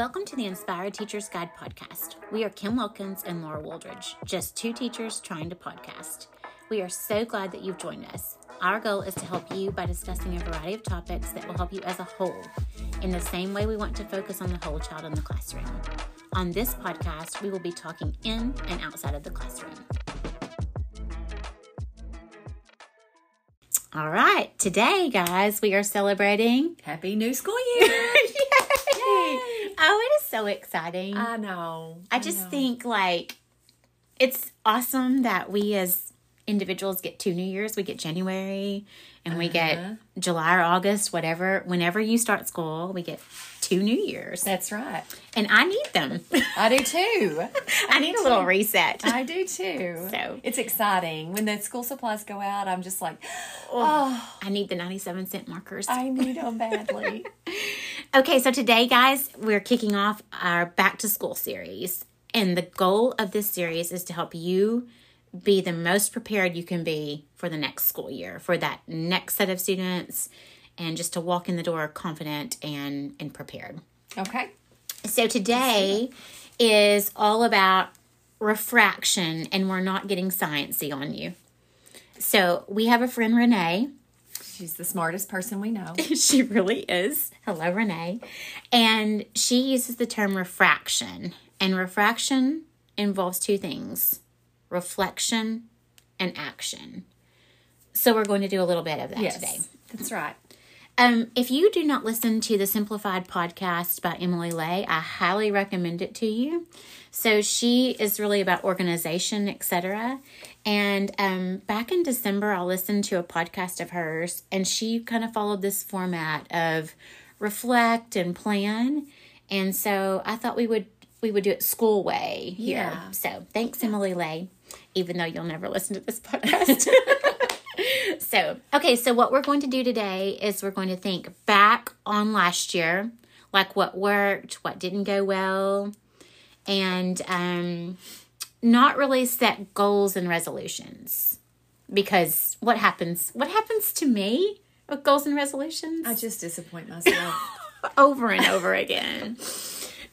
Welcome to the Inspired Teacher's Guide podcast. We are Kim Wilkins and Laura Wooldridge, just two teachers trying to podcast. We are so glad that you've joined us. Our goal is to help you by discussing a variety of topics that will help you as a whole, in the same way we want to focus on the whole child in the classroom. On this podcast, we will be talking in and outside of the classroom. All right, today, guys, we are celebrating. Happy new school year. Oh, it is so exciting. I know. I just know. think like it's awesome that we as individuals get two New Years. We get January and we Uh-huh. get July or August, whatever. Whenever you start school, we get two New Years. That's right. And I need them. I do too. I need a little reset. I do too. So- it's exciting. When the school supplies go out, I'm just like, oh, I need the 97 cent markers. I need them badly. Okay, so today, guys, we're kicking off our back to school series. And the goal of this series is to help you be the most prepared you can be for the next school year, for that next set of students, and just to walk in the door confident and, and prepared. okay. So today is all about refraction, and we're not getting sciency on you. So we have a friend, Renee, She's the smartest person we know. she really is. Hello, Renee. And she uses the term refraction. And refraction involves two things reflection and action. So we're going to do a little bit of that Yes. today. That's right. Um, if you do not listen to the Simplified podcast by Emily Ley, I highly recommend it to you. So she is really about organization, etc. And um, back in December, I listened to a podcast of hers, and she kind of followed this format of reflect and plan. And so I thought we would we would do it school way here. Yeah. So thanks, Emily Ley, even though you'll never listen to this podcast. So, okay, so what we're going to do today is we're going to think back on last year, like what worked, what didn't go well, and um, not really set goals and resolutions. Because what happens? What happens to me with goals and resolutions? I just disappoint myself. over and over again.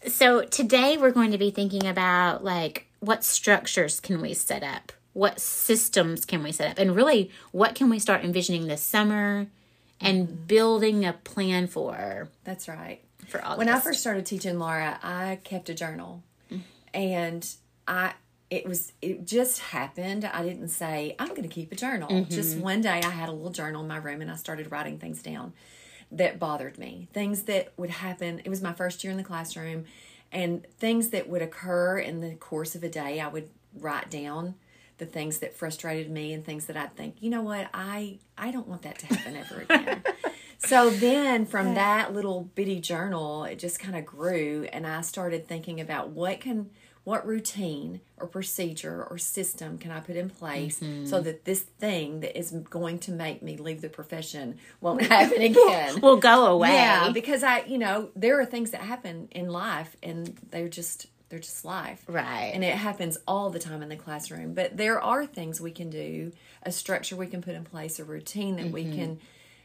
So today we're going to be thinking about like what structures can we set up? What systems can we set up? And really what can we start envisioning this summer and building a plan for That's right. for August. When I first started teaching Laura, I kept a journal, and I it was it just happened. I didn't say I'm going to keep a journal. Mm-hmm. Just one day, I had a little journal in my room, and I started writing things down that bothered me, things that would happen. It was my first year in the classroom, and things that would occur in the course of a day. I would write down the things that frustrated me and things that I'd think, you know what, I I don't want that to happen ever again. So then from that little bitty journal, it just kind of grew and I started thinking about what can what routine or procedure or system can I put in place so mm-hmm. that this thing that is going to make me leave the profession won't happen again. will go away. Yeah, because I, you know, there are things that happen in life and they're just they're just life. Right. And it happens all the time in the classroom. But there are things we can do, a structure we can put in place, a routine that we mm-hmm. can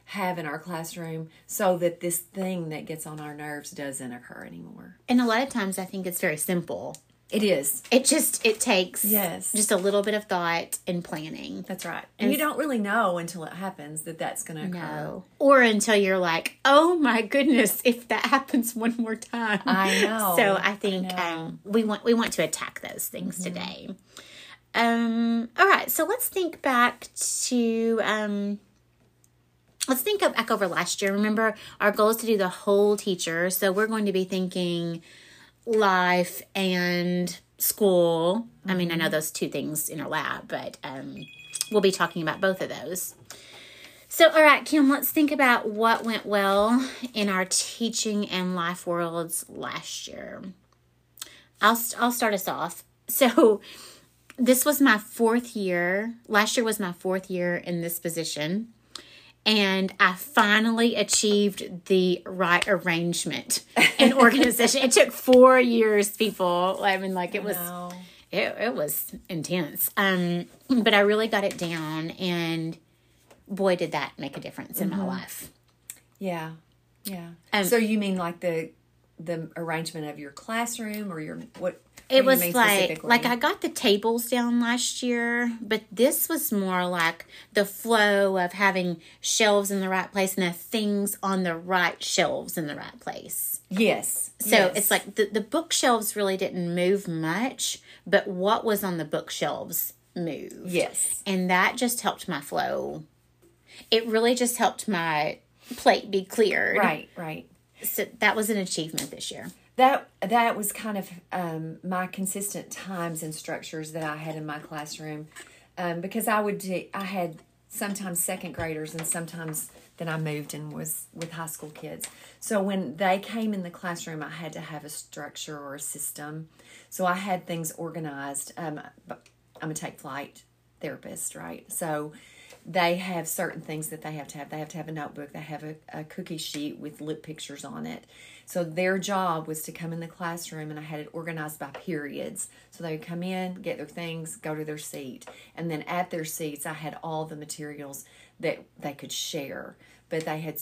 have in our classroom so that this thing that gets on our nerves doesn't occur anymore. and a lot of times I think it's very simple. It is. It just it takes Yes. just a little bit of thought and planning. That's right. And you don't really know until it happens that that's going to occur. No. Or until you're like, oh my goodness, if that happens one more time. I know. So I think I. Mm-hmm. Um, we want we want to attack those things today. Um, all right, so let's think back to um, let's think of back over last year. Remember, our goal is to do the whole teacher, so we're going to be thinking life and school. I mean, I know those two things interlap, but um, we'll be talking about both of those. So, all right, Kim, let's think about what went well in our teaching and life worlds last year. I'll I'll start us off. So, this was my fourth year. Last year was my fourth year in this position. And I finally achieved the right arrangement and organization. it took four years, people. I mean, like it was it, it was intense. Um, but I really got it down, and boy, did that make a difference in my life. Yeah. Yeah. Um, so you mean like the the arrangement of your classroom or your what? It was like like I got the tables down last year, but this was more like the flow of having shelves in the right place and the things on the right shelves in the right place. yes. So yes. it's like the, the bookshelves really didn't move much, but what was on the bookshelves moved. yes, And that just helped my flow. It really just helped my plate be cleared. right, right. So that was an achievement this year. That that was kind of um, my consistent times and structures that I had in my classroom um, because I would do, I had sometimes second graders and sometimes then I moved and was with high school kids. So when they came in the classroom, I had to have a structure or a system. So I had things organized. Um, I'm a take flight therapist, right? So they have certain things that they have to have. They have to have a notebook. They have a, a cookie sheet with lip pictures on it. So their job was to come in the classroom, and I had it organized by periods. So they would come in, get their things, go to their seat, and then at their seats, I had all the materials that they could share. But they had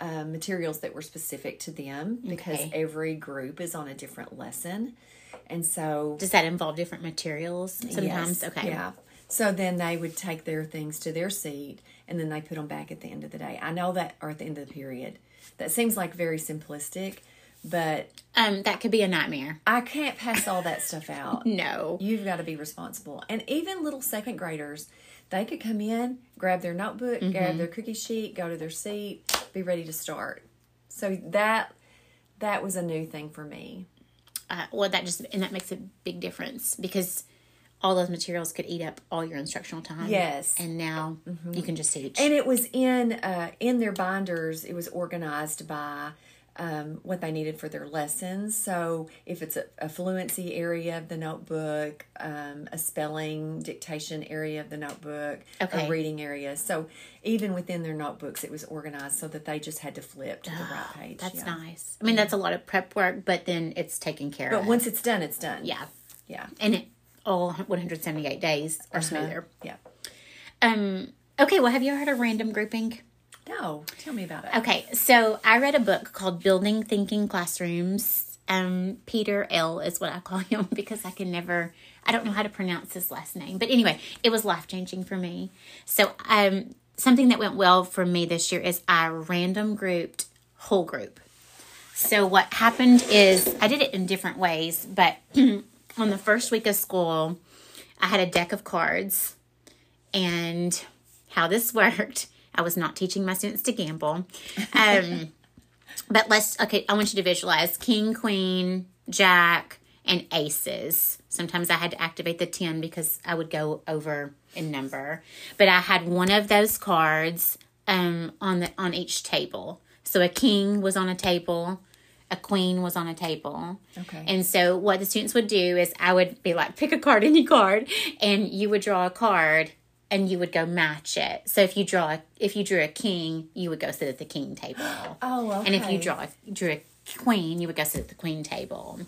uh, materials that were specific to them because Okay. every group is on a different lesson, and so Does that involve different materials sometimes? Yes, Okay. Yeah. So then they would take their things to their seat and then they put them back at the end of the day. I know that, or at the end of the period. That seems like very simplistic, but Um, that could be a nightmare. I can't pass all that stuff out. No. You've got to be responsible. And even little second graders, they could come in, grab their notebook, grab their cookie sheet, go to their seat, be ready to start. So that that was a new thing for me. Uh, well, that just and that makes a big difference because all those materials could eat up all your instructional time. Yes. And now you can just teach. and it was in uh, in their binders it was organized by um, what they needed for their lessons so if it's a, a fluency area of the notebook um, a spelling dictation area of the notebook Okay. a reading area so even within their notebooks it was organized so that they just had to flip to the right page That's yeah. nice. I mean, that's a lot of prep work, but then it's taken care but of. once it's done it's done yeah. yeah And it all 178 days are smoother. yeah Um. Okay. Well, have you ever heard of random grouping? no tell me about it Okay, so I read a book called Building Thinking Classrooms. Um, Peter L is what I call him because I can never, I don't know how to pronounce his last name. But anyway, it was life changing for me. So, um, something that went well for me this year is I random grouped whole group. So, what happened is I did it in different ways, but on the first week of school, I had a deck of cards and how this worked. I was not teaching my students to gamble. Um, but let's, okay, I want you to visualize king, queen, jack, and aces. Sometimes I had to activate the 10 because I would go over in number. But I had one of those cards um, on the on each table. So a king was on a table, a queen was on a table. Okay. And so what the students would do is I would be like, pick a card, any card, and you would draw a card and you would go match it. So if you draw, if you drew a king, you would go sit at the king table. oh okay. And if you draw drew a queen, you would go sit at the queen table.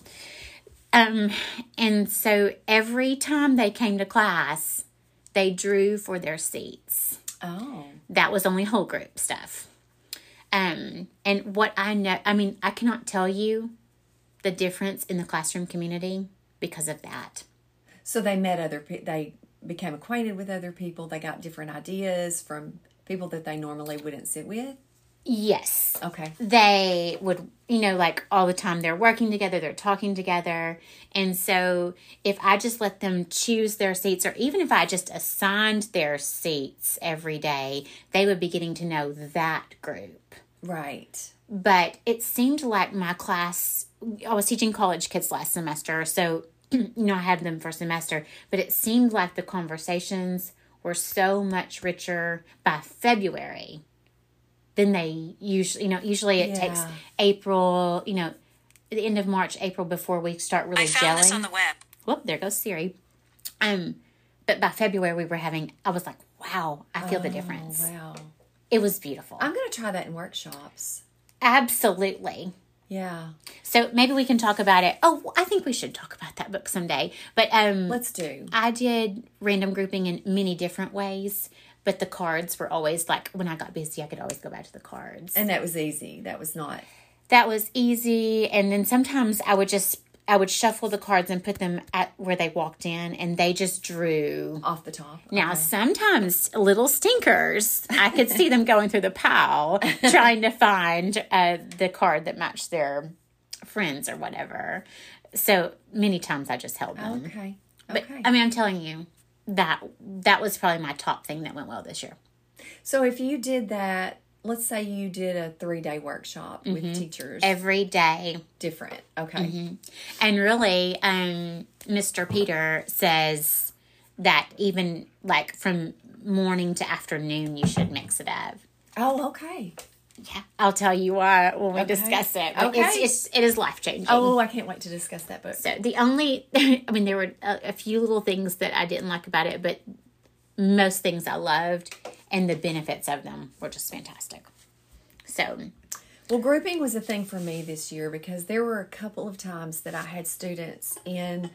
Um, and so every time they came to class, they drew for their seats. oh That was only whole group stuff. Um, and what I know, I mean, I cannot tell you the difference in the classroom community because of that. So they met other pe- they became acquainted with other people. They got different ideas from people that they normally wouldn't sit with. Yes. Okay. they would you know like all the time they're working together they're talking together and so if i just let them choose their seats or even if i just assigned their seats every day they would be getting to know that group Right. but it seemed like my class i was teaching college kids last semester so you know i had them for semester but it seemed like the conversations were so much richer by february than they usually you know usually it takes april you know the end of march april before we start really I found gelling this on the web. whoop there goes siri um but by february we were having i was like wow i feel the difference Oh, Wow. It was beautiful I'm going to try that in workshops. absolutely Yeah. So maybe we can talk about it. Oh, I think we should talk about that book someday. But um Let's do. I did random grouping in many different ways, but the cards were always like when I got busy, I could always go back to the cards. And that was easy. That was not that was easy. And then sometimes I would just I would shuffle the cards and put them at where they walked in, and they just drew. Off the top. Now, Okay. sometimes little stinkers, I could see them going through the pile trying to find uh, the card that matched their friends or whatever. So many times I just held them. Okay. But Okay. I mean, I'm telling you that that was probably my top thing that went well this year. so if you did that, let's say you did a three day workshop Mm-hmm. with teachers, Every day, different. Okay. Mm-hmm. and really, um, Mr. Peter says that even like from morning to afternoon, you should mix it up. Oh, okay. Yeah, I'll tell you why when we Okay. discuss it. Okay. It's, it's it is life changing. Oh, I can't wait to discuss that book. So the only, I mean, there were a, a few little things that I didn't like about it, but most things I loved, and the benefits of them were just fantastic. So Well, grouping was a thing for me this year because there were a couple of times that I had students in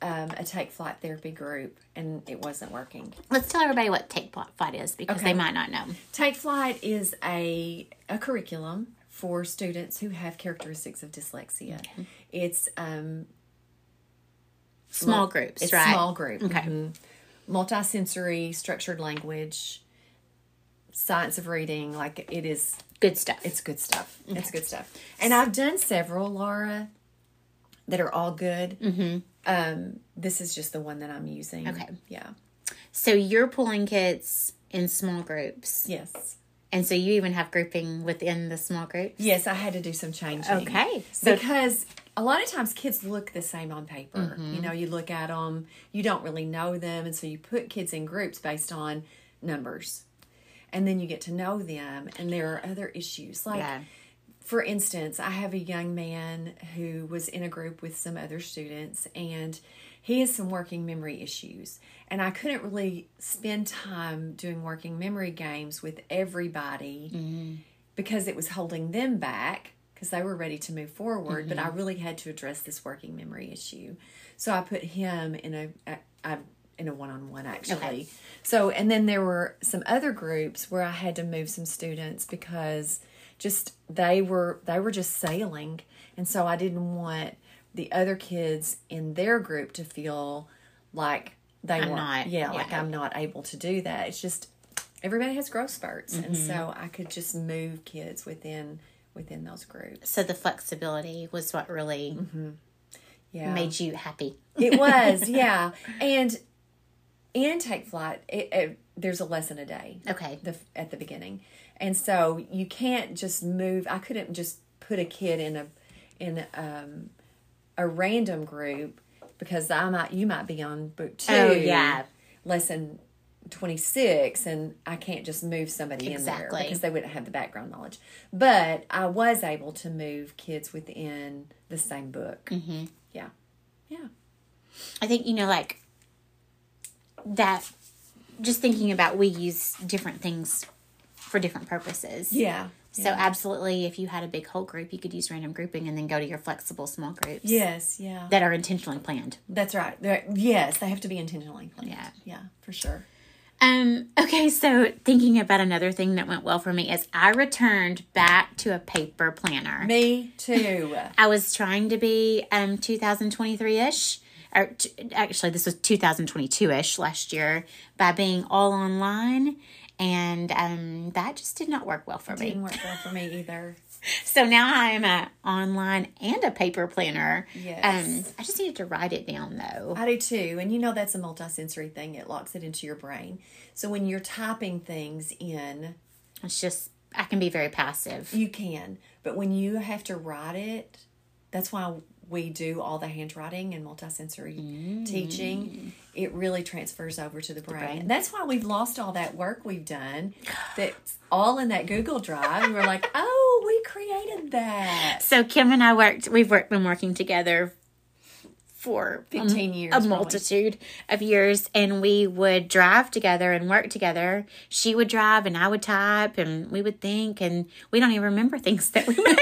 um, a take flight therapy group and it wasn't working. let's tell everybody what Take Flight is because Okay. they might not know. Take flight is a a curriculum for students who have characteristics of dyslexia. It's um, Small groups, it's right? small group. Okay. Mhm. Multisensory, structured language, science of reading. Like it is Good stuff. It's good stuff. It's good stuff. And I've done several, Laura, that are all good. Mm-hmm. Um, this is just the one that I'm using. Okay. Yeah. so you're pulling kids in small groups, Yes. and so you even have grouping within the small groups. Yes, I had to do some changing. Okay, so because a lot of times kids look the same on paper. Mm-hmm. You know, you look at them, you don't really know them, and so you put kids in groups based on numbers. And then you get to know them, and there are other issues. Like, Yeah. for instance, I have a young man who was in a group with some other students, and he has some working memory issues. And I couldn't really spend time doing working memory games with everybody mm-hmm. because it was holding them back because they were ready to move forward. But mm-hmm. I really had to address this working memory issue. So I put him in a, a, a in a one-on-one actually. Okay. So and then there were some other groups where I had to move some students because just they were they were just sailing and so I didn't want the other kids in their group to feel like they I'm weren't not- yeah, like. I'm not able to do that. It's just everybody has growth spurts and Mm-hmm. so I could just move kids within within those groups. so the flexibility was what really Yeah. made you happy. It was, yeah. And in Take Flight, it, it, there's a lesson a day. Okay. The, at the beginning, and so you can't just move. I couldn't just put a kid in a in um, a random group because I might you might be on book two. Oh, yeah. lesson. 26 and I can't just move somebody in there because they wouldn't have the background knowledge. But I was able to move kids within the same book. Mm-hmm. Yeah. Yeah. I think you know, like that. Just thinking about, we use different things for different purposes. Yeah. So absolutely, if you had a big whole group, you could use random grouping and then go to your flexible small groups. Yes, yeah. That are intentionally planned. That's right. They're, yes, they have to be intentionally planned. Yeah. Yeah, for sure. Um, okay, so thinking about another thing that went well for me is I returned back to a paper planner. Me too. I was trying to be um 2023-ish or t- actually this was 2022-ish last year by being all online and um that just did not work well for me. Didn't work well for me either. So now I'm a online and a paper planner. Yes. Um I just needed to write it down though. I do too. And you know that's a multisensory thing. It locks it into your brain. So when you're typing things in, It's just I can be very passive. you can. But when you have to write it, that's why we do all the handwriting and multisensory mm. teaching. It really transfers over to the brain. brain. And that's why we've lost all that work we've done. That's all in that Google Drive. We were like, oh, we created that. So Kim and I worked. We've worked, been working together for 15 years, a probably. multitude of years, and we would drive together and work together. She would drive, and I would type, and we would think, and we don't even remember things that we made.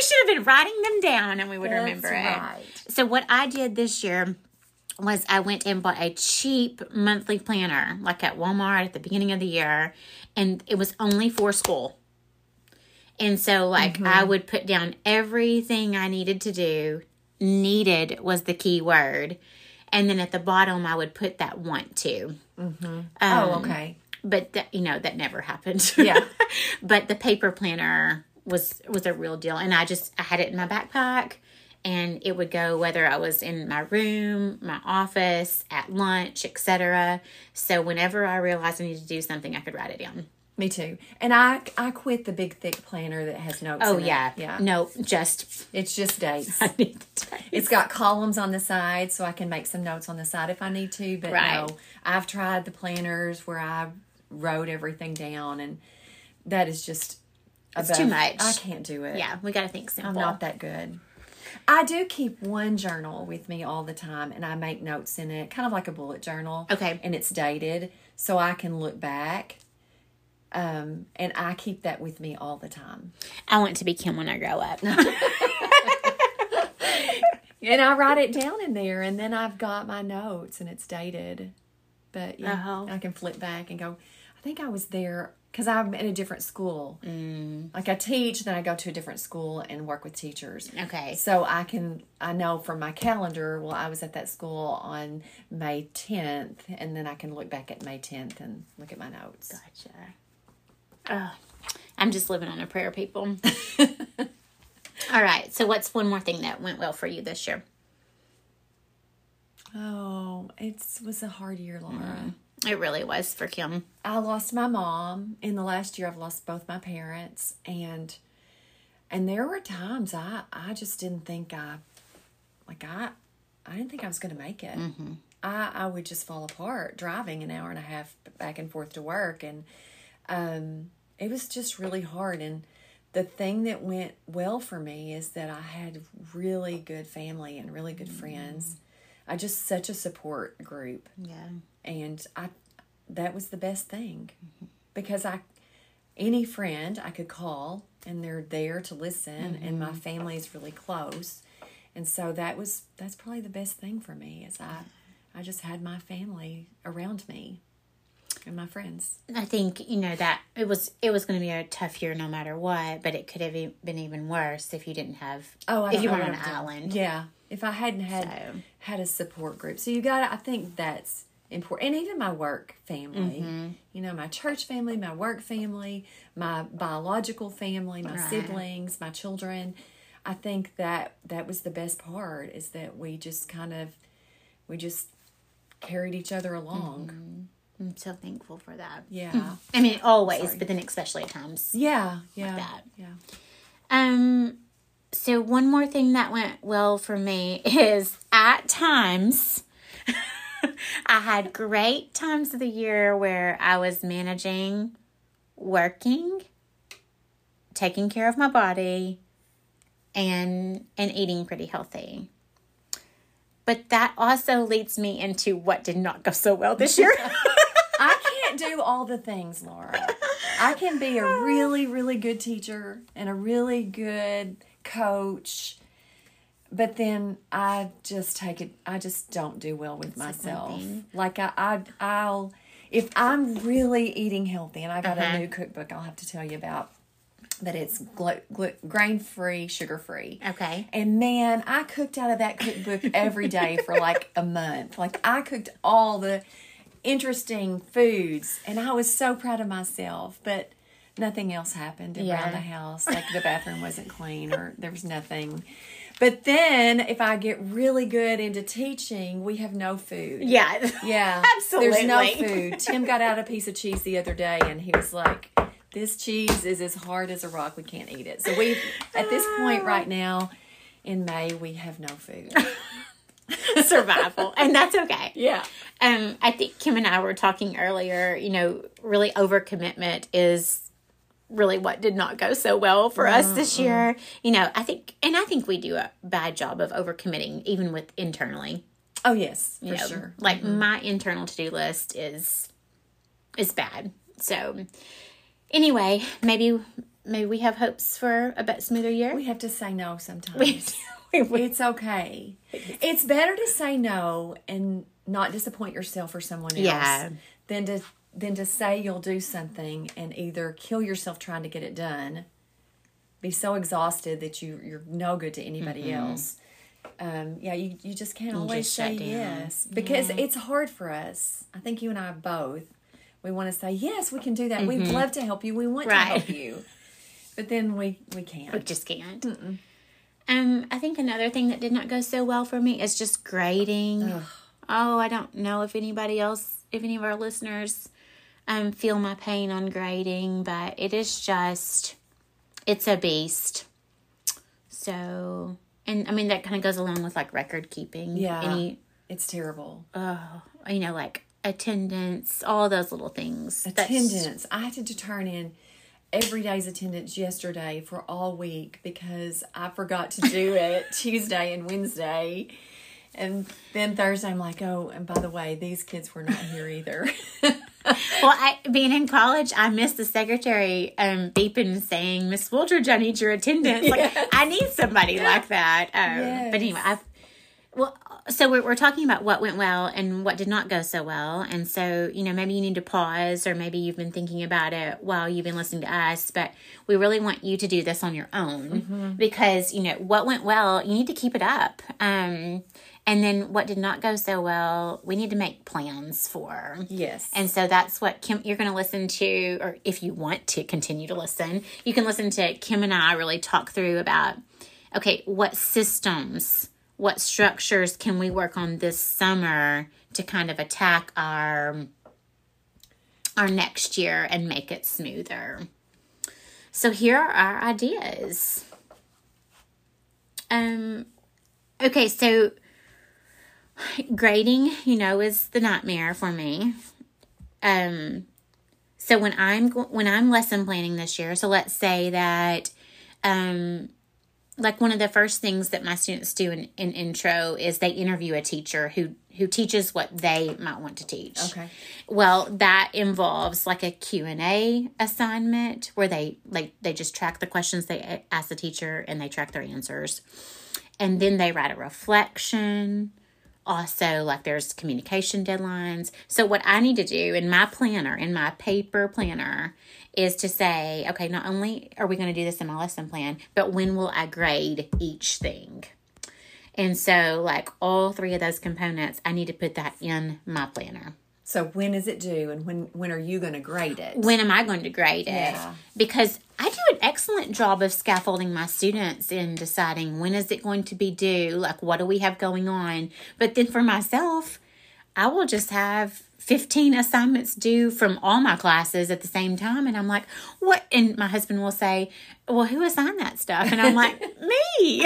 We should have been writing them down, and we would remember it. right. So what I did this year was I went and bought a cheap monthly planner, like at Walmart at the beginning of the year, and it was only for school. And so, like, Mm-hmm. I would put down everything I needed to do. Needed was the key word. And then at the bottom, I would put that want to. oh, Um, okay. But, that, you know, that never happened. Yeah. but the paper planner was was a real deal. And I just, I had it in my backpack. And it would go whether I was in my room, my office, at lunch, etc. So whenever I realized I needed to do something, I could write it down. Me too. And I I quit the big thick planner that has notes. Oh in it. yeah, yeah. No, just It's just dates. I need time. It's got columns on the side, so I can make some notes on the side if I need to. But Right. no, I've tried the planners where I wrote everything down, and that is just It's too much. I can't do it. Yeah, we got to think simple. I'm not that good. I do keep one journal with me all the time, and I make notes in it, kind of like a bullet journal. Okay. And it's dated, so I can look back. Um, and I keep that with me all the time. I want to be Kim when I grow up. And I write it down in there, and then I've got my notes, and it's dated. But yeah, Uh-huh. I can flip back and go. I think I was there because I'm in a different school. Mm. Like I teach, then I go to a different school and work with teachers. Okay. So I can I know from my calendar. Well, I was at that school on May 10th, and then I can look back at May 10th and look at my notes. Gotcha. Oh, I'm just living on a prayer, people. All right. So, what's one more thing that went well for you this year? Oh, it was a hard year, Laura. It really was for Kim. I lost my mom in the last year. I've lost both my parents, and and there were times I I just didn't think I like I I didn't think I was going to make it. I I would just fall apart driving an hour and a half back and forth to work, and um, it was just really hard. And the thing that went well for me is that I had really good family and really good friends. I just such a support group Yeah. and I that was the best thing. Because I any friend I could call and they're there to listen and my mm-hmm. family is really close. And so that was that's probably the best thing for me is I I just had my family around me and my friends. I think you know that it was it was going to be a tough year no matter what, but it could have been even worse if you didn't have oh I if you were on an island. yeah. If I hadn't had So. had a support group. So you got I think that's important and even my work family Mm-hmm. you know my church family my work family my biological family my Right. siblings my children i think that that was the best part is that we just kind of we just carried each other along I'm so thankful for that. yeah I mean, always, Sorry. but then especially at times. yeah yeah that. yeah Um, so one more thing that went well for me is at times I had great times of the year where I was managing, working, taking care of my body, and and eating pretty healthy. But that also leads me into what did not go so well this year. i can't do all the things laura i can be a really really good teacher and a really good coach but then I just take it. I just don't do well with one myself. Like I, I, I'll if I'm really eating healthy, and I got Uh-huh. a new cookbook I'll have to tell you about. That it's glu- glu- grain free, sugar free. okay. And man, I cooked out of that cookbook every day for like a month. Like I cooked all the interesting foods, and I was so proud of myself. But nothing else happened around Yeah. the house. Like the bathroom wasn't clean, or there was nothing. But then, if I get really good into teaching, we have no food. Yeah. Yeah, Absolutely. There's no food. Tim got out a piece of cheese the other day, and he was like, "This cheese is as hard as a rock. We can't eat it." So we, at this point right now, in May, we have no food. Survival. and that's okay. Yeah. Um, I think Kim and I were talking earlier, you know, really overcommitment is really what did not go so well for us mm-hmm, this year. Mm-hmm. You know, I think, and I think we do a bad job of overcommitting even with internally. Oh yes, for You know, sure. Like mm-hmm. my internal to do list is is bad. So anyway, maybe maybe we have hopes for a bit smoother year. We have to say no sometimes. It's okay. It's better to say no and not disappoint yourself or someone else Yeah. than to than to say you'll do something and either kill yourself trying to get it done be so exhausted that you you're no good to anybody Mm-hmm. else. Um, yeah, you, you just can't always just say yes because it's hard for us. I think you and I both we want to say yes, we can do that. We'd love to help you. We want Mm-hmm. Right. to help you, but then we we can't. We just can't. Um, I think another thing that did not go so well for me is just grading. Oh, I don't know if anybody else, if any of our listeners, um, feel my pain on grading, but it is just, it's a beast. So, and I mean that kind of goes along with like record keeping. Yeah. Any, It's terrible. Oh, you know, like attendance, all those little things. That's- attendance. I had to turn in every day's attendance yesterday for all week because I forgot to do it Tuesday and Wednesday. And then Thursday, I'm like, oh, and by the way, these kids were not here either. Well, I, being in college, I missed the secretary um, beeping saying, Miss Wooldridge, I need your attendance. Like, I need somebody like that. Um, But anyway, I've, well, so we're, we're talking about what went well and what did not go so well. And so, you know, maybe you need to pause or maybe you've been thinking about it while you've been listening to us. But we really want you to do this on your own because, you know, what went well, you need to keep it up. Um, and then what did not go so well, we need to make plans for. yes. And so that's what Kim, you're going to listen to, or if you want to continue to listen, you can listen to Kim and I really talk through about, okay, what systems, what structures can we work on this summer to kind of attack our our next year and make it smoother. So here are our ideas. Um okay, so grading, you know, is the nightmare for me. Um, so when I'm when I'm lesson planning this year, so let's say that, um, like one of the first things that my students do in, in intro is they interview a teacher who who teaches what they might want to teach. Okay. Well, that involves like a Q&A assignment where they like they just track the questions they ask the teacher and they track their answers. And then they write a reflection. Also, like there's communication deadlines. So what I need to do in my planner, in my paper planner, is to say, okay, not only are we going to do this in my lesson plan, but when will I grade each thing? And so, like all three of those components, I need to put that in my planner. So when is it due, and when when are you going to grade it? When am I going to grade it? Yeah. Because I do an excellent job of scaffolding my students in deciding when is it going to be due, like what do we have going on. But then for myself, I will just have 15 assignments due from all my classes at the same time. And I'm like, what? And my husband will say, well, who assigned that stuff? And I'm like, me.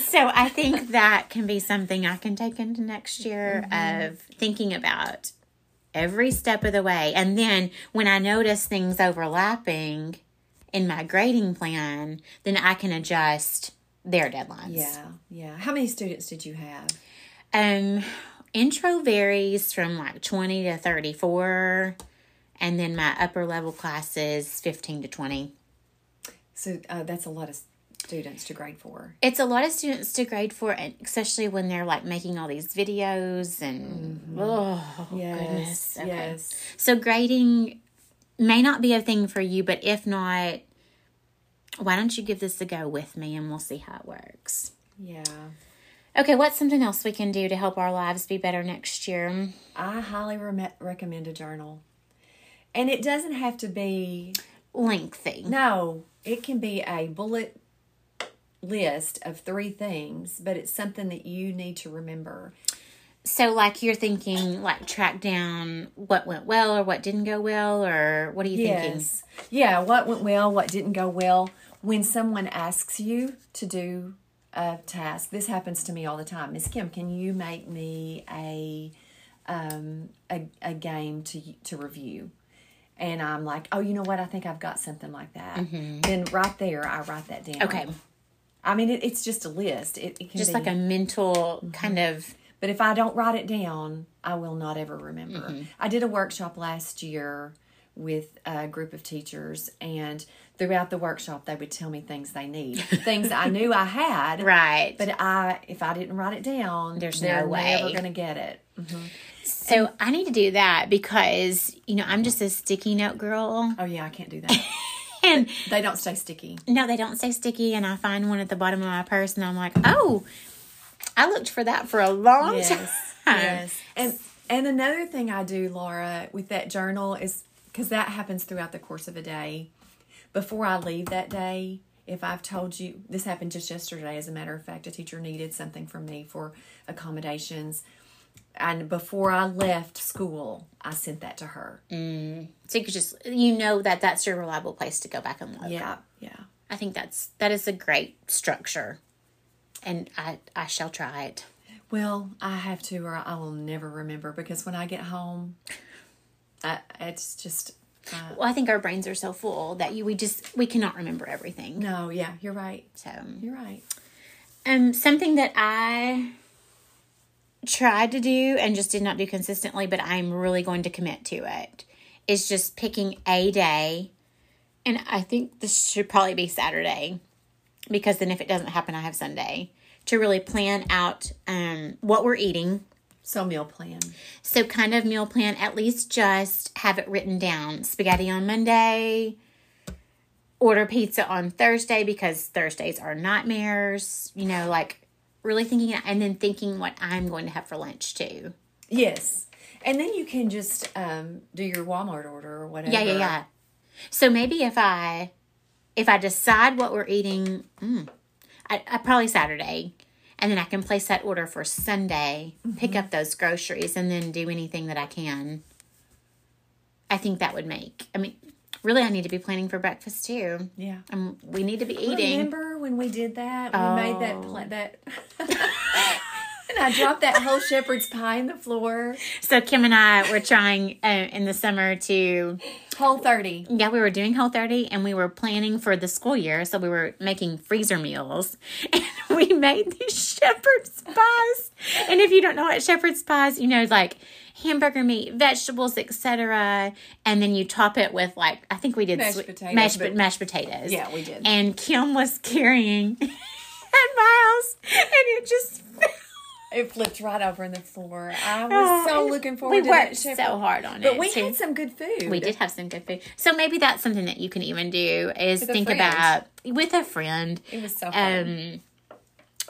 so I think that can be something I can take into next year mm-hmm. of thinking about every step of the way. And then when I notice things overlapping in my grading plan, then I can adjust their deadlines. yeah, yeah. How many students did you have? Um, intro varies from like 20 to 34. And then my upper level classes, 15 to 20. So uh, that's a lot of students to grade for. It's a lot of students to grade for, and especially when they're like making all these videos and oh goodness. Okay. yes. So grading may not be a thing for you, but if not, why don't you give this a go with me and we'll see how it works. Yeah. Okay, what's something else we can do to help our lives be better next year? I highly re- recommend a journal. And it doesn't have to be, Lengthy. no, it can be a bullet list of three things, but it's something that you need to remember. So, like, you're thinking, like, track down what went well or what didn't go well, or what are you thinking? Yeah, what went well, what didn't go well. When someone asks you to do a task, this happens to me all the time. Miss Kim, can you make me a um a, a game to to review? And I'm like, oh, you know what? I think I've got something like that. Then right there, I write that down. Mm-hmm. Okay. I mean, it, it's just a list. It, it can Just be, like a mental kind of. but if I don't write it down, I will not ever remember. Mm-hmm. I did a workshop last year with a group of teachers, and throughout the workshop, they would tell me things they need, things I knew I had. Right. But I, if I didn't write it down, There's no way. never going to get it. Mm-hmm. So, I need to do that because, you know, I'm just a sticky note girl. Oh yeah, I can't do that. and They don't stay sticky. no, they don't stay sticky. And I find one at the bottom of my purse, and I'm like, oh, I looked for that for a long Yes. time. Yes. And and another thing I do, Laura, with that journal is because that happens throughout the course of a day. Before I leave that day, if I've told you this happened just yesterday, as a matter of fact, a teacher needed something from me for accommodations. And before I left school, I sent that to her. Mm. So you could just, you know, that that's your reliable place to go back and look. Yeah, yeah. I think that's that is a great structure, and I I shall try it. Well, I have to, or I will never remember because when I get home, I, it's just uh, Well, I think our brains are so full that you we just we cannot remember everything. no. Yeah, you're right. So, You're right. um, something that I tried to do and just did not do consistently, but I'm really going to commit to it is just picking a day, and I think this should probably be Saturday, because then if it doesn't happen, I have Sunday to really plan out um what we're eating So meal plan. So, kind of meal plan, at least just have it written down. Spaghetti on Monday, order pizza on Thursday because Thursdays are nightmares. You know, like really thinking, and then thinking what I'm going to have for lunch too. Yes. And then you can just um, do your Walmart order or whatever. Yeah, yeah, yeah. So maybe if I if I decide what we're eating, mm, I, I probably Saturday, and then I can place that order for Sunday, pick up those groceries, and then do anything that I can. I think that would make. I mean, really, I need to be planning for breakfast too. Yeah. Um, we need to be eating. Remember when we did that? We made that Oh. pla- that. and I dropped that whole shepherd's pie in the floor. So Kim and I were trying uh, in the summer to Whole 30. Yeah, we were doing Whole 30 and we were planning for the school year. So we were making freezer meals and we made these shepherd's pies. And if you don't know what shepherd's pies, you know, like hamburger meat, vegetables, etc. And then you top it with like, I think we did Mashed sweet- potatoes, mashed, but- mashed potatoes. Yeah, we did. And Kim was carrying at my house and it just It flipped right over in the floor. I was so looking forward we to worked so hard on But it. But we too. had some good food. We did have some good food. So maybe that's something that you can even do is With think about with a friend. It was so fun. Um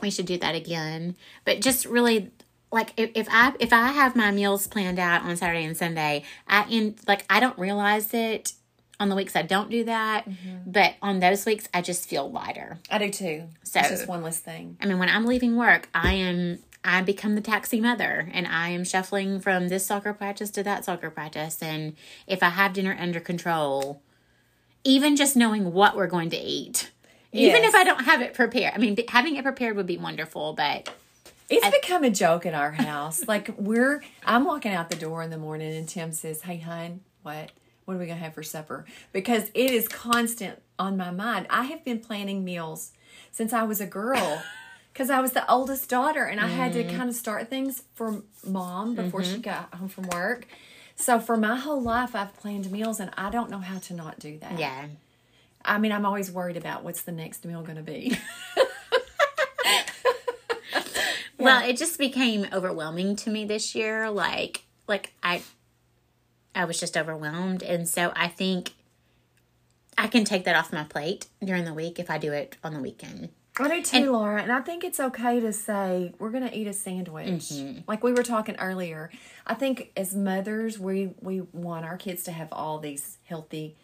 we should do that again. But just really like if, if I if I have my meals planned out on Saturday and Sunday, I in like I don't realize it on the weeks I don't do that, Mm-hmm. but on those weeks I just feel lighter. I do too. So- it's just one less thing. I mean, when I'm leaving work, I am I become the taxi mother and I am shuffling from this soccer practice to that soccer practice and if I have dinner under control, even just knowing what we're going to eat. Even if I don't have it prepared. I mean, having it prepared would be wonderful, but It's become a joke at our house. like we're, I'm walking out the door in the morning, and Tim says, "Hey, hun, what? What are we gonna have for supper?" Because it is constant on my mind. I have been planning meals since I was a girl, because I was the oldest daughter, and I had Mm-hmm. to kind of start things for mom before she got home from work. So for my whole life, I've planned meals, and I don't know how to not do that. yeah. I mean, I'm always worried about what's the next meal going to be. Well, it just became overwhelming to me this year. Like, like I, I was just overwhelmed, and so I think I can take that off my plate during the week if I do it on the weekend. I do too, Laura. And I think it's okay to say we're going to eat a sandwich, like we were talking earlier. I think as mothers, we we want our kids to have all these healthy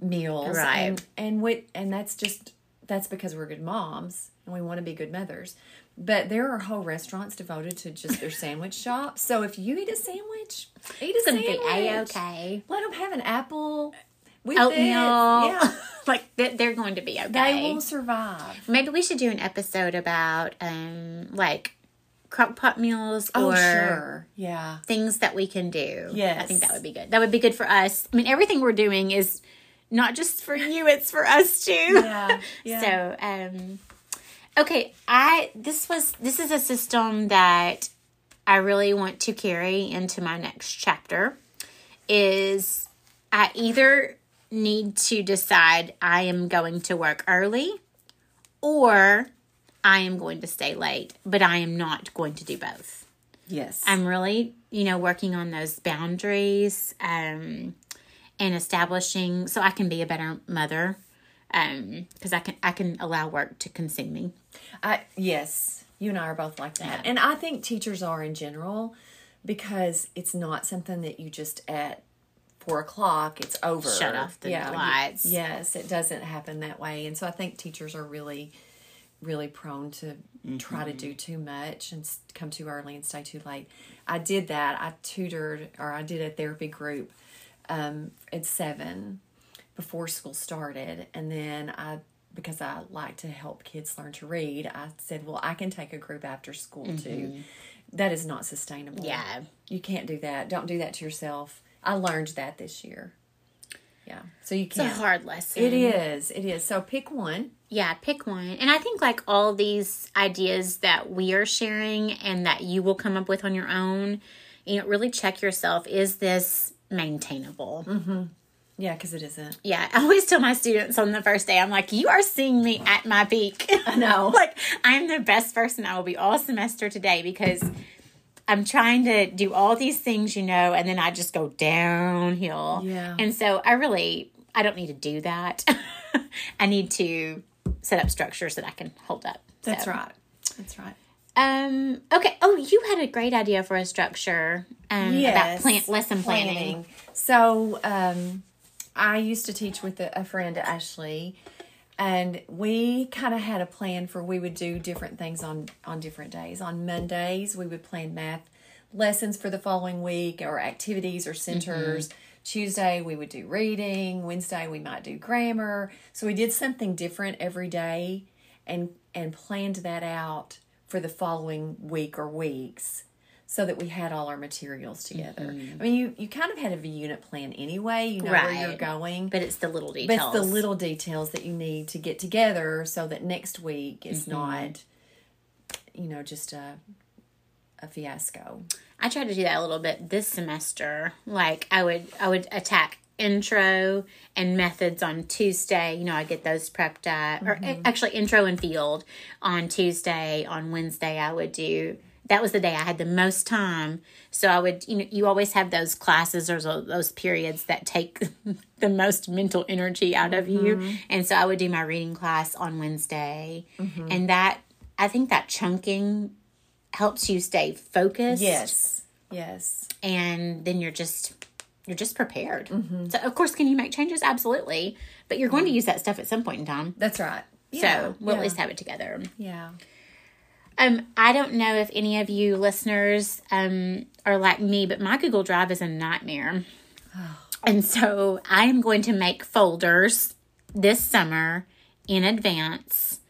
meals, Right. And and we, and that's just that's because we're good moms and we want to be good mothers. But there are whole restaurants devoted to just their sandwich shops. So if you eat a sandwich, eat a It's gonna sandwich. be a okay. Let them have an apple with Oatmeal. Yeah, like they- they're going to be okay. they will survive. Maybe we should do an episode about um like crock pot meals or Oh, sure. Yeah. things that we can do. I think that would be good. That would be good for us. I mean, everything we're doing is not just for you; it's for us too. Yeah. Yeah. So, um, okay, I this was this is a system that I really want to carry into my next chapter. Is I either need to decide I am going to work early, or I am going to stay late, but I am not going to do both. Yes. I'm really, you know, working on those boundaries. Um, and establishing so I can be a better mother. Um, because I can I can allow work to consume me. I yes, you and I are both like that, and I think teachers are in general because it's not something that you just at four o'clock it's over. Shut off the you- lights. yes, it doesn't happen that way, and so I think teachers are really, really prone to try to do too much and come too early and stay too late. I did that. I tutored or I did a therapy group um, at seven before school started, and then I because I like to help kids learn to read, I said, "Well, I can take a group after school too." That is not sustainable. Yeah. you can't do that. Don't do that to yourself. I learned that this year. Yeah, so you can. It's a hard lesson. It is. It is. So pick one. Yeah, pick one. And I think like all these ideas that we are sharing and that you will come up with on your own, you know, really check yourself. Is this maintainable? Mm-hmm. Yeah, because it isn't. Yeah, I always tell my students on the first day, I'm like, you are seeing me at my peak. I know. like, I'm the best person I will be all semester today because I'm trying to do all these things, you know, and then I just go downhill. Yeah. And so I really, I don't need to do that. I need to set up structures that I can hold up. That's So, right. That's right. Um. Okay. Oh, you had a great idea for a structure. Um. About plant lesson planning. So, um, I used to teach with a, a friend, Ashley, and we kind of had a plan for we would do different things on on different days. On Mondays, we would plan math lessons for the following week or activities or centers. Mm-hmm. Tuesday, we would do reading. Wednesday, we might do grammar. So we did something different every day, and and planned that out for the following week or weeks so that we had all our materials together. I mean, you, you kind of had a unit plan anyway. You know where you're going. But it's the little details. But it's the little details that you need to get together so that next week is Mm-hmm. not, you know, just a a fiasco. I tried to do that a little bit this semester. Like I would I would attack intro and methods on Tuesday. You know, I get those prepped up. Or Mm-hmm. actually intro and field on Tuesday. On Wednesday I would do that was the day I had the most time. So I would, you know, you always have those classes or those periods that take the most mental energy out of Mm-hmm. you. And so I would do my reading class on Wednesday. Mm-hmm. And that I think that chunking helps you stay focused Yes. Yes. and then you're just you're just prepared. Mm-hmm. So of course, can you make changes? Absolutely, but you're going to use that stuff at some point in time. That's right. so we'll yeah. at least have it together. Yeah. Um, I don't know if any of you listeners um are like me, but my Google Drive is a nightmare, and so I am going to make folders this summer in advance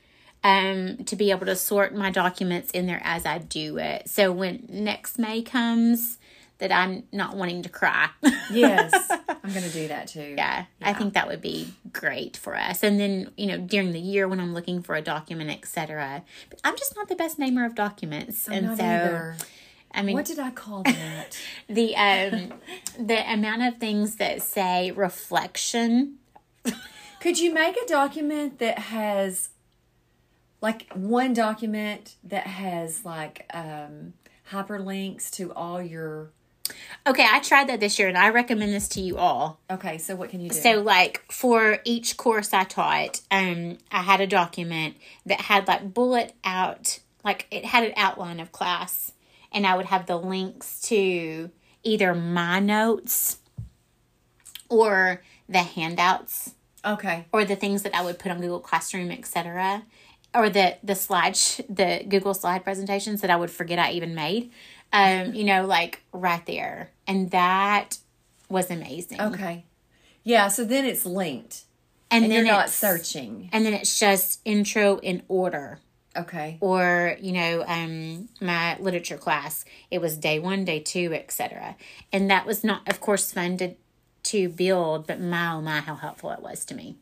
um to be able to sort my documents in there as I do it. So when next May comes, that I'm not wanting to cry. Yes. I'm going to do that too. yeah, I think that would be great for us. And then, you know, during the year when I'm looking for a document, etc. But I'm just not the best namer of documents, and Not so either. I mean, What did I call that? the um the amount of things that say reflection. Could you make a document that has like one document that has like um hyperlinks to all your Okay, I tried that this year, and I recommend this to you all. Okay, so what can you do? So, like for each course I taught, um, I had a document that had like bullet out, like it had an outline of class, and I would have the links to either my notes or the handouts okay. or the things that I would put on Google Classroom, etc., or the the slide sh- the Google slide presentations that I would forget I even made. Um, you know, like right there, and that was amazing. Okay. Yeah, so then it's linked. and, And then you're not searching. and then it's just intro in order Okay. or you know um my literature class it was day one day two etc and that was not of course fun to to build but my oh my how helpful it was to me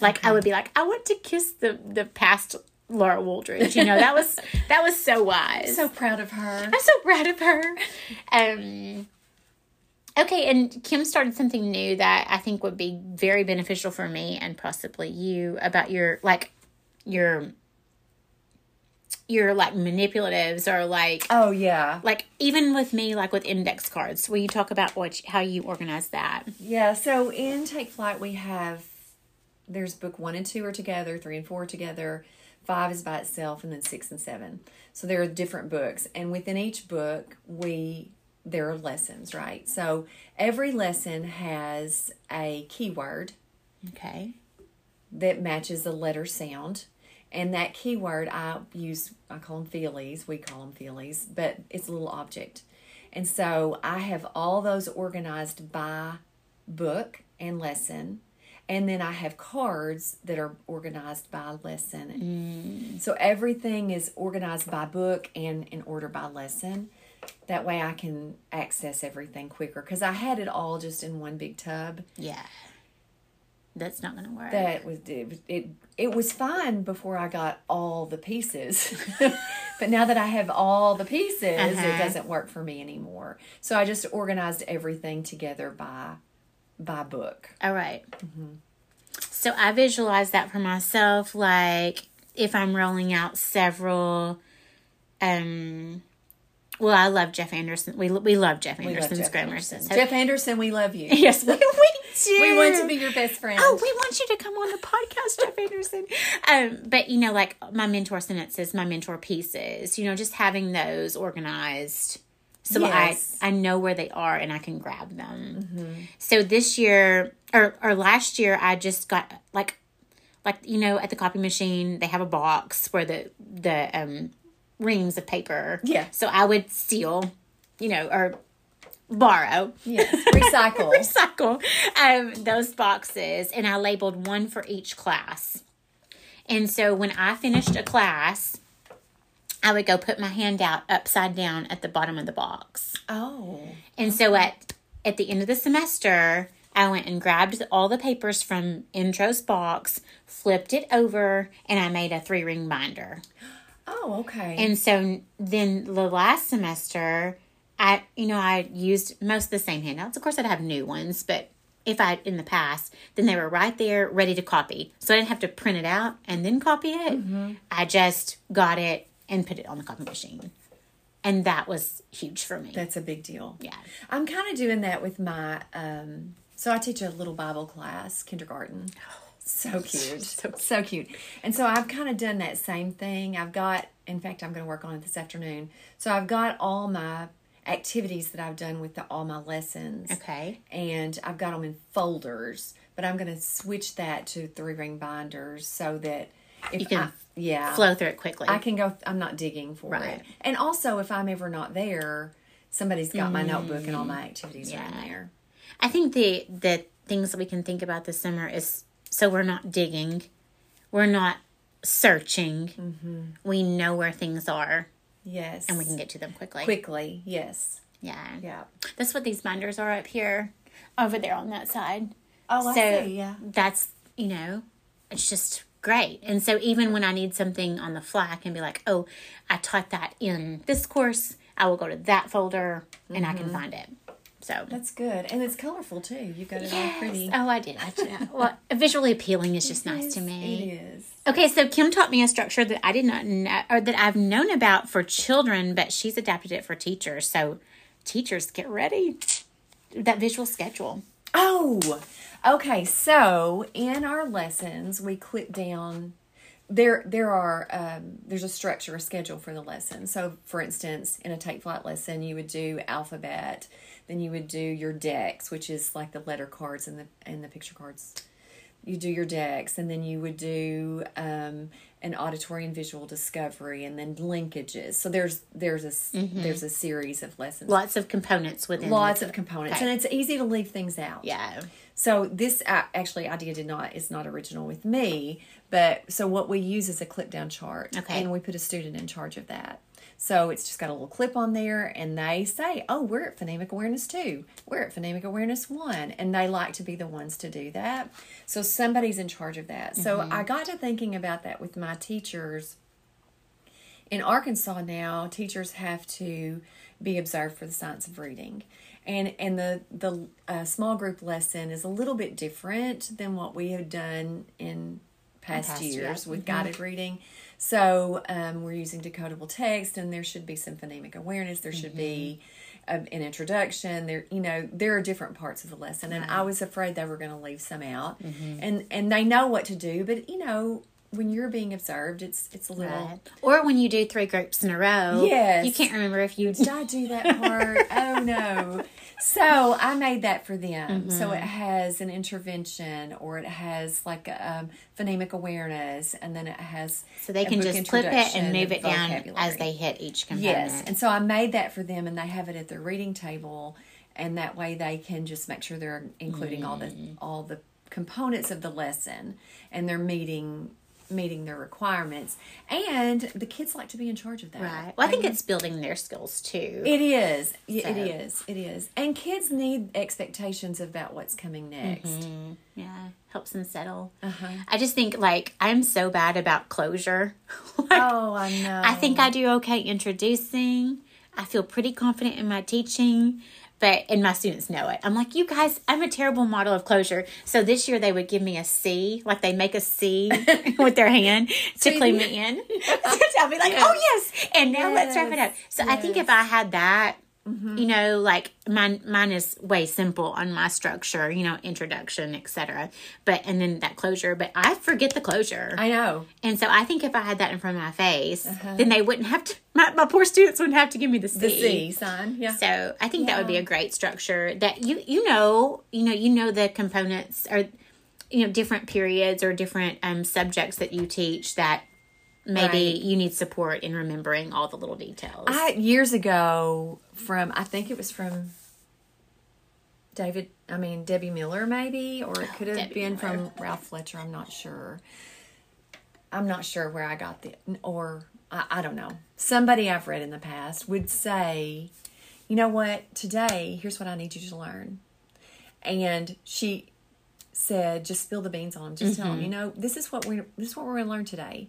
like i would be like i want to kiss the the past laura wooldridge you know that was that was so wise So proud of her. I'm so proud of her. Um, okay, and Kim started something new that I think would be very beneficial for me and possibly you about your like your your like manipulatives or like Oh yeah. like even with me like with index cards will you talk about what how you organize that Yeah, so in Take Flight we have there's book one and two are together, three and four are together, five is by itself, and then six and seven. So there are different books, and within each book we there are lessons, right? So every lesson has a keyword okay that matches the letter sound. And that keyword I use, I call them feelies. We call them feelies, but it's a little object. And so I have all those organized by book and lesson. And then I have cards that are organized by lesson. So everything is organized by book and in order by lesson. That way I can access everything quicker because I had it all just in one big tub yeah that's not gonna work that was it, it it was fine before I got all the pieces. but now that I have all the pieces, it Uh-huh. doesn't work for me anymore. So I just organized everything together by by book. All right. So I visualize that for myself, like if I'm rolling out several. Um, well, I love Jeff Anderson. We we love Jeff We love Anderson's Jeff grammar. Anderson. So- Jeff Anderson, we love you. yes, we, we do. We want to be your best friend. Oh, we want you to come on the podcast, Jeff Anderson. Um, but you know, like my mentor sentences, my mentor pieces, you know, just having those organized so Yes. I I know where they are and I can grab them. So this year or or last year, I just got like like you know at the copy machine they have a box where the the um reams of paper. Yeah. So I would steal, you know, or borrow yes, recycle. recycle um, those boxes and I labeled one for each class. And so when I finished a class, I would go put my hand out upside down at the bottom of the box. oh, And so at at the end of the semester, I went and grabbed all the papers from Intro's box, flipped it over, and I made a three ring binder. oh, okay. And so then the last semester, I you know I used most of the same handouts. Of course, I'd have new ones, but if I in the past, then they were right there ready to copy. So I didn't have to print it out and then copy it. Mm-hmm. I just got it and put it on the copy machine, and that was huge for me. That's a big deal. yeah. I'm kind of doing that with my. Um, so I teach a little Bible class, kindergarten. So cute, so, so cute. And so I've kind of done that same thing. I've got, in fact, I'm going to work on it this afternoon. So I've got all my activities that I've done with the, all my lessons, Okay. and I've got them in folders. But I'm going to switch that to three ring binders so that You can I, yeah Flow through it quickly. I can go. I'm not digging for Right. it. And also, if I'm ever not there, somebody's got my notebook and all my activities are in Mm. There. I think the the things that we can think about this summer is so we're not digging, we're not searching. Mm-hmm. We know where things are Yes, and we can get to them quickly. quickly. Yes, Yeah. yeah. That's what these binders are up here, over there on that side. Oh, I so see. Yeah, that's you know, it's just great. And so even when I need something on the fly, I can be like, oh, I taught that in this course. I will go to that folder and I Mm-hmm. can find it. So that's good, and it's colorful too. You got it all pretty. Oh, I did. I did. Well, visually appealing is just nice to me. It is. Okay, so Kim taught me a structure that I did not know, or that I've known about for children, but she's adapted it for teachers. So, teachers, get ready. That visual schedule. Oh, okay. So in our lessons, we clip down. There, there are. Um, there's a structure, a schedule for the lesson. So, for instance, in a take flight lesson, you would do alphabet, then you would do your decks, which is like the letter cards and the and the picture cards. You do your decks, and then you would do um, an auditory and visual discovery, and then linkages. So there's there's a s- mm-hmm. there's a series of lessons, Lots of components within. lots of components, Okay. and it's easy to leave things out. Yeah. So this actually idea did not is not original with me, but so what we use is a clip down chart, Okay. and we put a student in charge of that. So it's just got a little clip on there, and they say, "Oh, we're at phonemic awareness two, we're at phonemic awareness one," and they like to be the ones to do that. So somebody's in charge of that. So I got to thinking about that with my teachers in Arkansas now, teachers have to be observed for the science of reading, and and the the uh, small group lesson is a little bit different than what we have done in past, past years years, with guided reading. So um, we're using decodable text, and there should be some phonemic awareness. There should be Mm-hmm. um, an introduction. There, you know, there are different parts of the lesson, and I was afraid they were going to leave some out. Mm-hmm. And and they know what to do, but you know, when you're being observed, it's it's a little. Right. Or when you do three groups in a row, Yes. you can't remember if you Did I do that part? oh no. So I made that for them. So Mm-hmm. it has an intervention or it has like um, phonemic awareness and then it has so they can just clip it and move it down as they hit each component. Yes. And so I made that for them and they have it at their reading table and that way they can just make sure they're including all the Mm. all the components of the lesson and they're meeting meeting their requirements. And the kids like to be in charge of that. Right. Well, I think it's building their skills too. It is. Yeah, It So- is. It is. And kids need expectations about what's coming next. Mm-hmm. yeah, helps them settle. Uh-huh. I just think like I'm so bad about closure. Like, Oh, I know. I think I do okay introducing. I feel pretty confident in my teaching, but and my students know it. I'm like, you guys, I'm a terrible model of closure. So this year they would give me a C, like they make a C with their hand to clue me in. I'll be like, oh yes, and now let's wrap it up. So I think if I had that. You know, like mine, mine is way simple on my structure. You know, introduction, etc. But and then that closure. But I forget the closure. I know. And so I think if I had that in front of my face, then they wouldn't have to, my, my poor students wouldn't have to give me the C. The C sign. Yeah. So I think that would be a great structure that you, you know, you know, you know, the components are, you know, different periods or different um, subjects that you teach that maybe Right. you need support in remembering all the little details. I years ago from I think it was from David I mean Debbie Miller maybe or it oh, could have Debbie been Miller. from Ralph Fletcher I'm not sure I'm not sure where I got the or I, I don't know somebody I've read in the past would say you know what today here's what I need you to learn and she said just spill the beans on them just tell them mm-hmm. you know this is what we're this is what we're going to learn today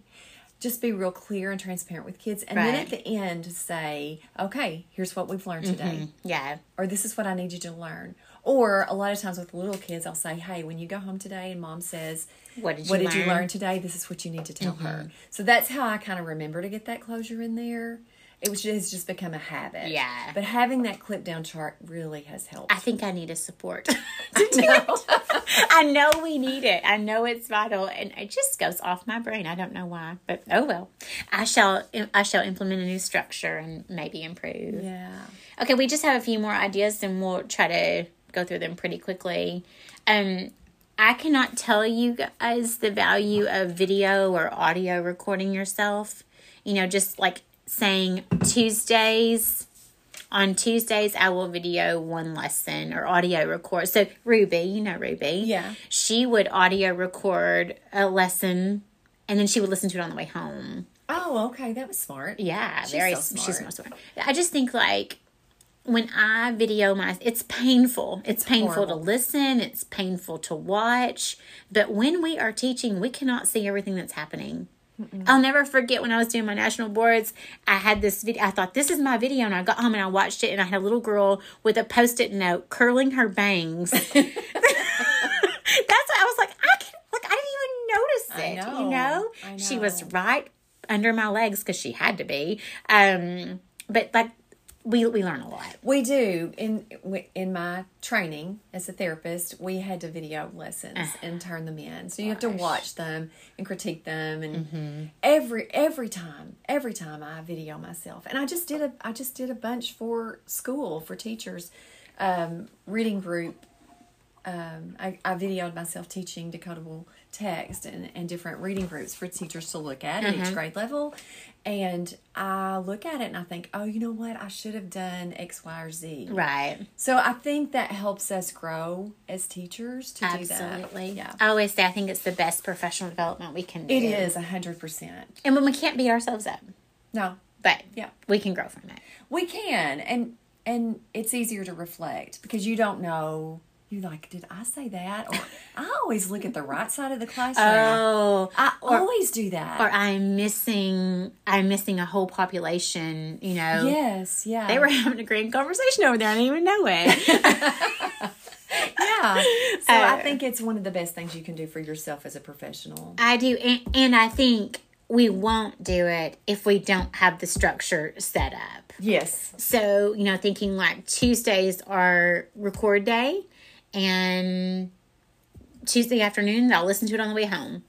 just be real clear and transparent with kids and then at the end say okay here's what we've learned today. Yeah. or this is what i need you to learn. Or a lot of times with little kids i'll say hey when you go home today and mom says What did you what did you learn?" Mm-hmm. learn today? This is what you need to tell her. So that's how i kind of remember to get that closure in there it was just, it's just become a habit Yeah. but having that clip down chart really has helped I think I need a support to do it. I know we need it. I know it's vital, and it just goes off my brain. I don't know why, but oh well. I shall. I shall implement a new structure and maybe improve. yeah Okay, we just have a few more ideas, and we'll try to go through them pretty quickly. Um, I cannot tell you guys the value of video or audio recording yourself. You know, just like saying Tuesdays. On Tuesdays, I will video one lesson or audio record. So, Ruby, you know Ruby. Yeah. She would audio record a lesson and then she would listen to it on the way home. oh okay that was smart Yeah, She's very. so She's smart. so smart. I just think like when I video my, it's painful. It's, painful horrible. to listen. It's painful to watch. But when we are teaching, we cannot see everything that's happening. I'll never forget when I was doing my national boards. I had this video. I thought this is my video, and I got home and I watched it, and I had a little girl with a post-it note curling her bangs. That's what I was like. I can like I didn't even notice it. I You know. know, she was right under my legs because she had to be. Um, but like we we learn a lot. We do in in my training as a therapist. We had to video lessons and turn them in, so you have to watch them and critique them. And every every time, every time I video myself, and I just did a I just did a bunch for school for teachers, um, reading group. Um, I, I videoed myself teaching decodable text and, and different reading groups for teachers to look at at each grade level. And I look at it and I think, oh, you know what? I should have done X, Y, or Z. Right. So I think that helps us grow as teachers to do that. Absolutely. Yeah. I always say I think it's the best professional development we can do. It is a hundred percent. And when we can't beat ourselves up, No, but Yeah. we can grow from it. we can, and and it's easier to reflect because you don't know. You're like, did I say that? Or I always look at the right side of the classroom. Oh, I always do that. or I'm missing I'm missing a whole population, you know. yes, yeah. They were having a great conversation over there. I didn't even know it. yeah. So I Uh, think it's one of the best things you can do for yourself as a professional. I do, and, and I think we won't do it if we don't have the structure set up. Yes. So, you know, thinking like Tuesdays are record day and Tuesday afternoon I'll listen to it on the way home,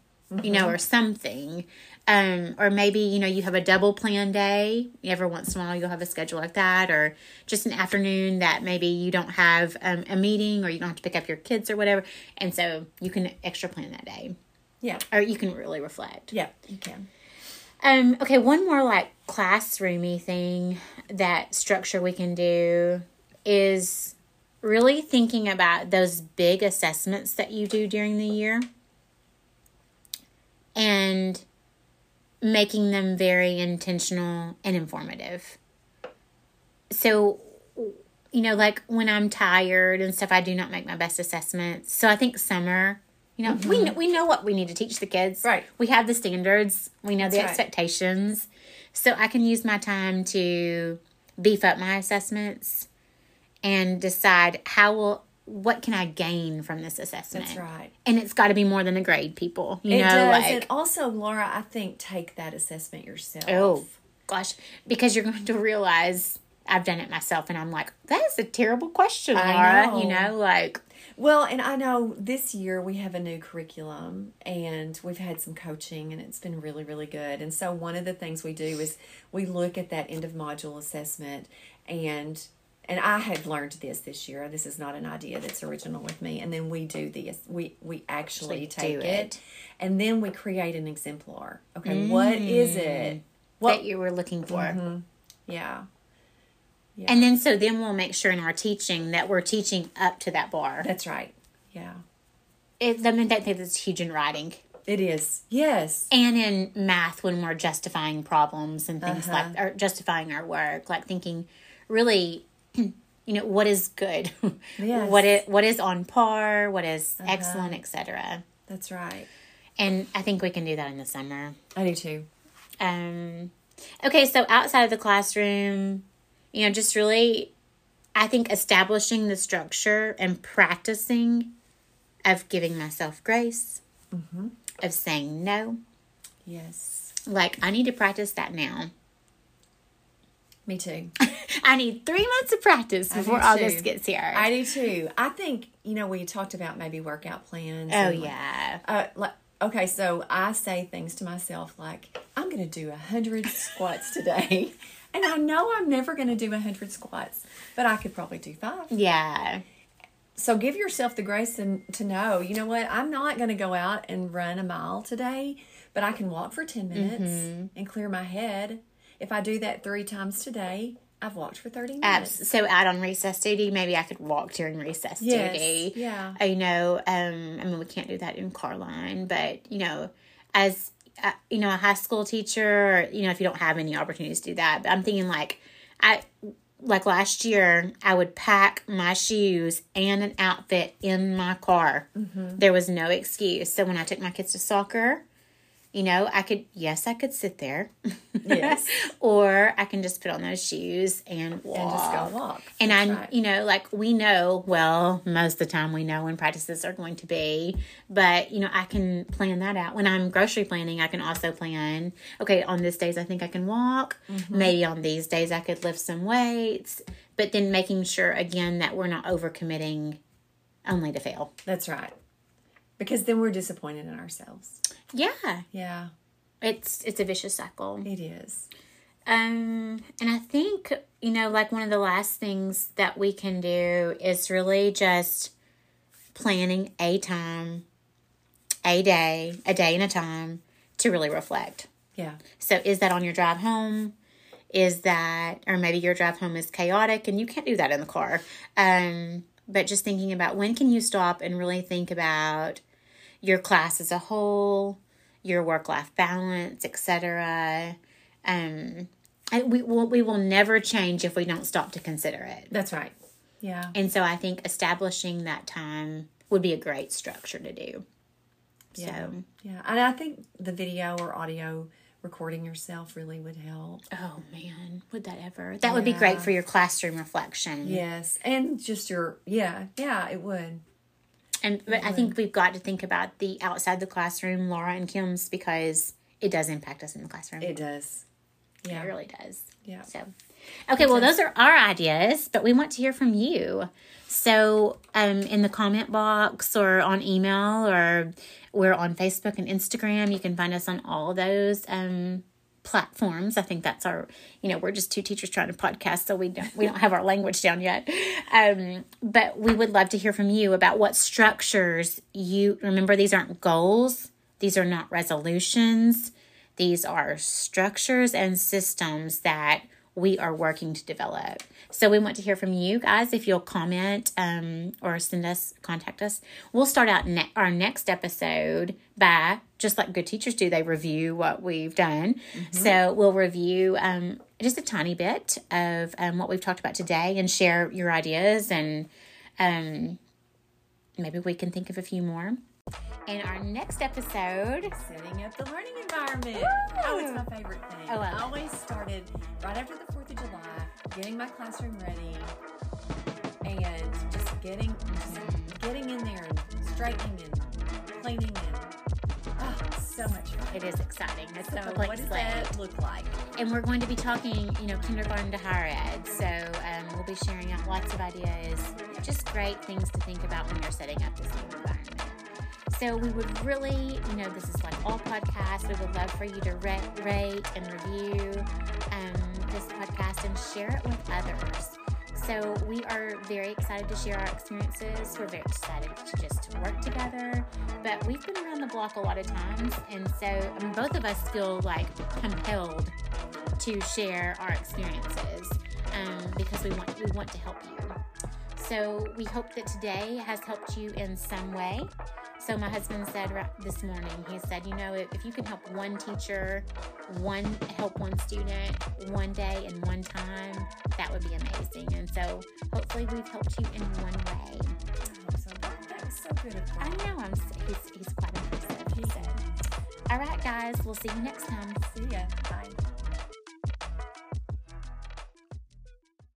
you know, or something. Um, or maybe, you know, you have a double plan day. Every once in a while you'll have a schedule like that, or just an afternoon that maybe you don't have um, a meeting or you don't have to pick up your kids or whatever. And so you can extra plan that day. Yeah. Or you can really reflect. Yeah, you can. Um, okay, one more like classroomy thing that structure we can do is really thinking about those big assessments that you do during the year and making them very intentional and informative. So, you know, like when I'm tired and stuff, I do not make my best assessments. So I think summer, you know, we mm-hmm. know, we know what we need to teach the kids. Right. We have the standards. We know the That's right. expectations. So I can use my time to beef up my assessments and decide how will what can I gain from this assessment. That's right. And it's got to be more than a grade, people. You It know, does. like and also, Laura, I think take that assessment yourself. Oh gosh, because you're going to realize I've done it myself, and I'm like, that is a terrible question, Laura. You know. know, like Well, and I know this year we have a new curriculum and we've had some coaching and it's been really, really good. And so one of the things we do is we look at that end of module assessment and and I had learned this this year. This is not an idea that's original with me. And then we do this. We we actually Actually take it. it. and then we create an exemplar. Okay, what is it? What that you were looking for. Mm-hmm. yeah. And then so then we'll make sure in our teaching that we're teaching up to that bar. That's right. Yeah. It, I mean, that that's huge in writing. It is. Yes. And in math, when we're justifying problems and things Uh-huh. like, or justifying our work, like thinking, really, you know, what is good, Yes. Uh-huh. what is what is on par, what is excellent, etc. That's right. And I think we can do that in the summer. I do too. Um, okay, so outside of the classroom, you know, just really, I think establishing the structure and practicing of giving myself grace, of saying no. Yes. Like, I need to practice that now. Me too. I need three months of practice before August gets here. I do too. I think you know we talked about maybe workout plans. oh, and, like, yeah. Uh, like okay, so I say things to myself like I'm going to do a hundred squats today, and I know I'm never going to do a hundred squats, but I could probably do five. Yeah. So give yourself the grace and to know, you know what, I'm not going to go out and run a mile today, but I can walk for ten minutes Mm-hmm. and clear my head. If I do that three times today, I've walked for thirty Abs- minutes. so out on recess duty, maybe I could walk during recess Yes, duty. yeah. I know. Um, I mean, we can't do that in Carline, but you know, as uh, you know, a high school teacher, you know, if you don't have any opportunities to do that, but I'm thinking like, I like last year, I would pack my shoes and an outfit in my car. Mm-hmm. There was no excuse. So when I took my kids to soccer. You know, I could, yes, I could sit there. Yes. or I can just put on those shoes and walk. And just go walk. And That's I, right. you know, like we know, well, most of the time we know when practices are going to be, but you know, I can plan that out. When I'm grocery planning, I can also plan, okay, on this days I think I can walk. Mm-hmm. Maybe on these days I could lift some weights, but then making sure again that we're not overcommitting only to fail. That's right. Because then we're disappointed in ourselves. Yeah. Yeah, It's it's a vicious cycle. it is. Um, and I think, you know, like one of the last things that we can do is really just planning a time, a day, a day and a time to really reflect. Yeah. So, is that on your drive home? Is that, or maybe your drive home is chaotic and you can't do that in the car. Um, but just thinking about when can you stop and really think about your class as a whole, your work life balance, etc. Um, and we will we will never change if we don't stop to consider it. That's right. Yeah. And so I think establishing that time would be a great structure to do. Yeah. So, Yeah. And I think the video or audio recording yourself really would help. oh man, would that ever? That would be great for your classroom reflection. Yes. And just your, yeah, yeah, it would. And but I think we've got to think about the outside the classroom, Laura and Kim's, because it does impact us in the classroom. It does. Yeah. It really does. Yeah. So, okay, well, those are our ideas, but we want to hear from you. So, um, in the comment box or on email, or we're on Facebook and Instagram. You can find us on all those um, platforms. I think that's our, you know, we're just two teachers trying to podcast, so we don't we don't have our language down yet. Um, but we would love to hear from you about what structures you remember. These aren't goals. These are not resolutions. These are structures and systems that we are working to develop. So we want to hear from you guys. If you'll comment um, or send us, contact us. We'll start out ne- our next episode by just like good teachers do. They review what we've done. So we'll review um, just a tiny bit of um, what we've talked about today and share your ideas and um, maybe we can think of a few more. In our next episode, Setting up the learning environment. Oh, it's my favorite thing. I love I always started right after the 4th of July, getting my classroom ready and just getting just getting in there and straightening and cleaning oh, so much fun. it is exciting. It's So what does that look like? and we're going to be talking, you know, kindergarten to higher ed. So um, we'll be sharing out lots of ideas, just great things to think about when you're setting up this new environment. So we would really, you know, this is like all podcasts. We would love for you to rate, rate and review um, this podcast and share it with others. So we are very excited to share our experiences. We're very excited to just work together. But we've been around the block a lot of times, and so I mean, both of us feel like compelled to share our experiences um, because we want we want to help you. So we hope that today has helped you in some way. So my husband said this morning, he said, you know, if, you can help one teacher, one help one student, one day and one time, that would be amazing. And so hopefully we've helped you in one way. Oh, so that, that so good of I know I'm he's he's quite impressive. He So, all right, guys, we'll see you next time. See ya. Bye.